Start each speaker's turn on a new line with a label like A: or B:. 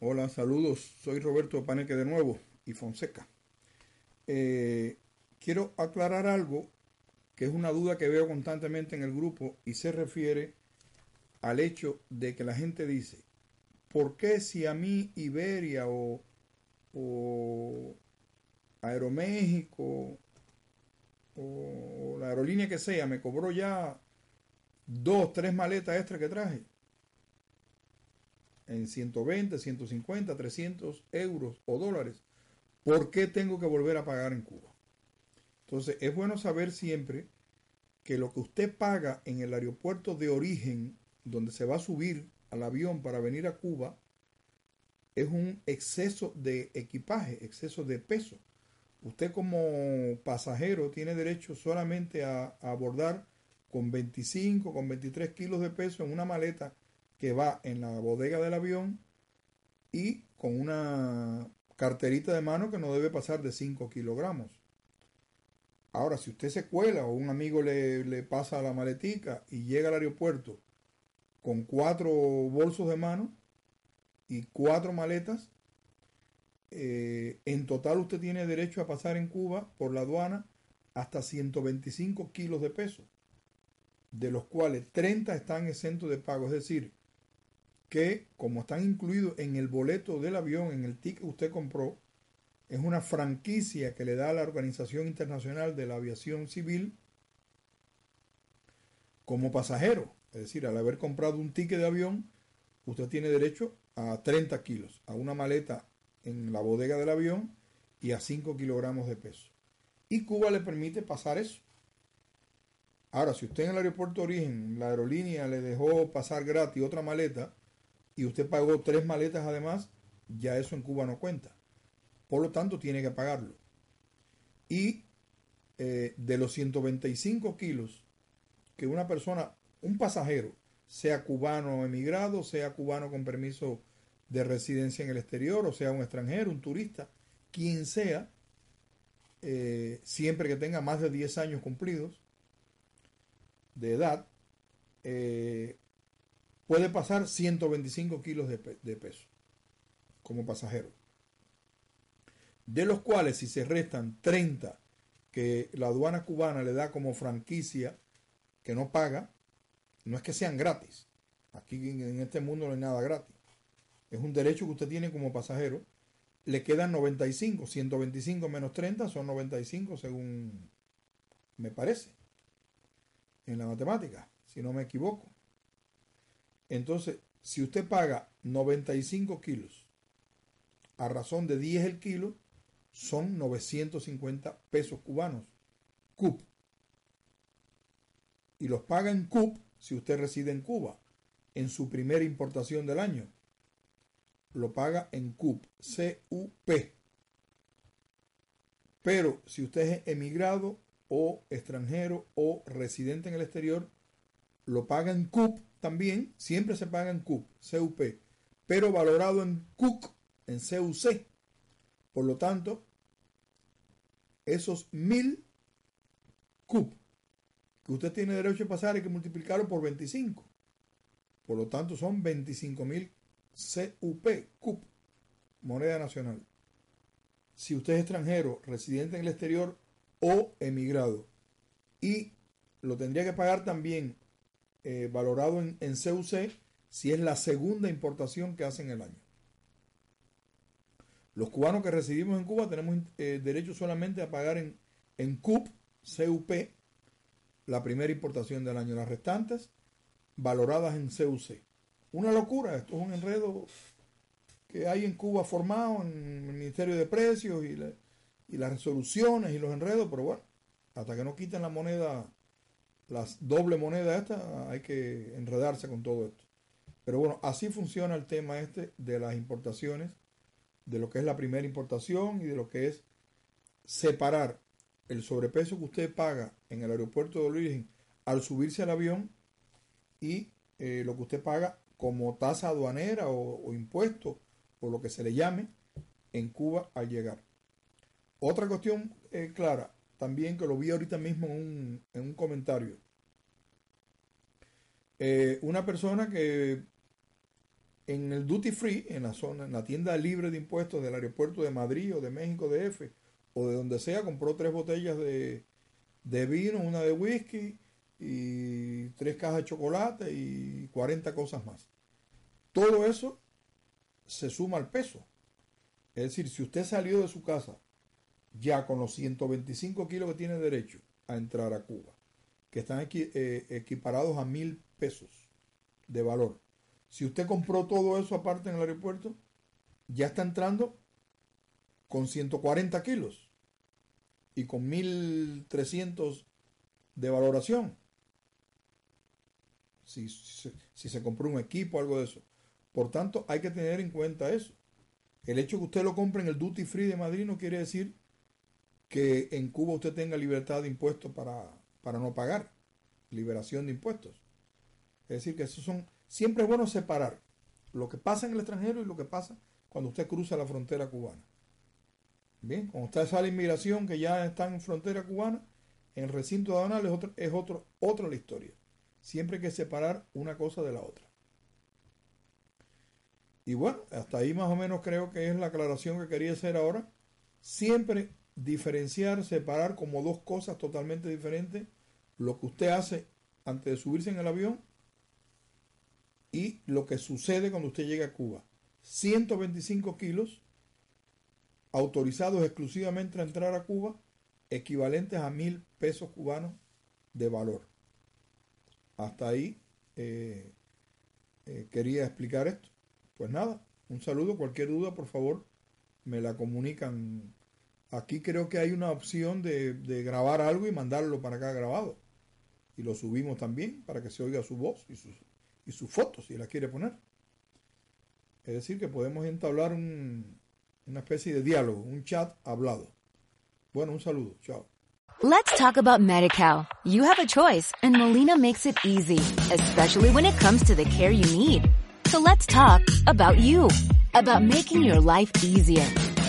A: Hola, saludos. Soy Roberto Paneque de nuevo y Fonseca. Eh, quiero aclarar algo que es una duda que veo constantemente en el grupo y se refiere al hecho de que la gente dice, ¿por qué si a mí Iberia o, Aeroméxico o la aerolínea que sea me cobró ya dos, tres maletas extra que traje? En 120, 150, 300 euros o dólares, ¿por qué tengo que volver a pagar en Cuba? Entonces, es bueno saber siempre que lo que usted paga en el aeropuerto de origen, donde se va a subir al avión para venir a Cuba, es un exceso de equipaje, exceso de peso. Usted como pasajero tiene derecho solamente a, a abordar con 25, con 23 kilos de peso en una maleta que va en la bodega del avión y con una carterita de mano que no debe pasar de 5 kilogramos. Ahora, si usted se cuela o un amigo le, pasa la maletica y llega al aeropuerto con cuatro bolsos de mano y cuatro maletas, eh, en total usted tiene derecho a pasar en Cuba por la aduana hasta 125 kilos de peso, de los cuales 30 están exentos de pago. Es decir, que como están incluidos en el boleto del avión, en el ticket que usted compró, es una franquicia que le da a la Organización Internacional de la Aviación Civil como pasajero. Es decir, al haber comprado un ticket de avión, usted tiene derecho a 30 kilos, a una maleta en la bodega del avión y a 5 kilogramos de peso. Y Cuba le permite pasar eso. Ahora, si usted en el aeropuerto de origen, la aerolínea le dejó pasar gratis otra maleta, y usted pagó tres maletas además, ya eso en Cuba no cuenta. Por lo tanto, tiene que pagarlo. Y eh, de los 125 kilos que una persona, un pasajero, sea cubano emigrado, sea cubano con permiso de residencia en el exterior, o sea un extranjero, un turista, quien sea, eh, siempre que tenga más de 10 años cumplidos de edad, eh, puede pasar 125 kilos de, peso como pasajero. De los cuales, si se restan 30 que la aduana cubana le da como franquicia que no paga, no es que sean gratis. Aquí en este mundo no hay nada gratis. Es un derecho que usted tiene como pasajero. Le quedan 95. 125 menos 30 son 95 según me parece. En la matemática, si no me equivoco. Entonces, si usted paga 95 kilos a razón de 10 el kilo, son 950 pesos cubanos, CUP. Y los paga en CUP si usted reside en Cuba, en su primera importación del año. Lo paga en CUP, C-U-P. Pero si usted es emigrado o extranjero o residente en el exterior, lo paga en CUP también, siempre se paga en CUP, CUP, pero valorado en CUC, en CUC. Por lo tanto, esos mil CUP que usted tiene derecho a pasar hay que multiplicarlo por 25. Por lo tanto, son 25 mil CUP, CUP, moneda nacional. Si usted es extranjero, residente en el exterior o emigrado, y lo tendría que pagar también eh, valorado en, CUC si es la segunda importación que hacen el año. Los cubanos que residimos en Cuba tenemos eh, derecho solamente a pagar en, en CUP, CUP, la primera importación del año. Las restantes valoradas en CUC. Una locura, esto es un enredo que hay en Cuba formado en el Ministerio de Precios y, y las resoluciones y los enredos, pero bueno, hasta que no quiten la moneda las doble moneda esta, hay que enredarse con todo esto. Pero bueno, así funciona el tema este de las importaciones, de lo que es la primera importación y de lo que es separar el sobrepeso que usted paga en el aeropuerto de origen al subirse al avión y eh, lo que usted paga como tasa aduanera o, impuesto o lo que se le llame en Cuba al llegar. Otra cuestión eh, clara, también que lo vi ahorita mismo en un, en un comentario. Eh, una persona que en el duty free, en la zona, en la tienda libre de impuestos del aeropuerto de Madrid o de México DF o de donde sea, compró tres botellas de, de vino, una de whisky y tres cajas de chocolate y 40 cosas más. Todo eso se suma al peso. Es decir, si usted salió de su casa ya con los 125 kilos que tiene derecho a entrar a Cuba, que están eh, equiparados a mil pesos de valor, si usted compró todo eso aparte en el aeropuerto, ya está entrando con 140 kilos y con 1300 de valoración. Si, si, se compró un equipo, algo de eso. Por tanto, hay que tener en cuenta eso. El hecho que usted lo compre en el Duty Free de Madrid no quiere decir que en Cuba usted tenga libertad de impuestos para, para no pagar. Liberación de impuestos. Es decir, que eso son Siempre es bueno separar lo que pasa en el extranjero y lo que pasa cuando usted cruza la frontera cubana. Bien, cuando usted sale inmigración que ya está en frontera cubana, en recinto aduanal es, otro, es otro, otra la historia. Siempre hay que separar una cosa de la otra. Y bueno, hasta ahí más o menos creo que es la aclaración que quería hacer ahora. Siempre diferenciar, separar como dos cosas totalmente diferentes lo que usted hace antes de subirse en el avión y lo que sucede cuando usted llega a Cuba. 125 kilos autorizados exclusivamente a entrar a Cuba, equivalentes a mil pesos cubanos de valor. Hasta ahí eh, eh, quería explicar esto. Pues nada, un saludo. Cualquier duda, por favor, me la comunican. Aquí creo que hay una opción de, de grabar algo y mandarlo para acá grabado. Y lo subimos también para que se oiga su voz y sus y su foto si la quiere poner. Es decir, que podemos entablar un, una especie de diálogo, un chat hablado. Bueno, un saludo. Chao.
B: Let's talk about MediCal. You have a choice and Molina makes it easy, especially when it comes to the care you need. So let's talk about you, about making your life easier,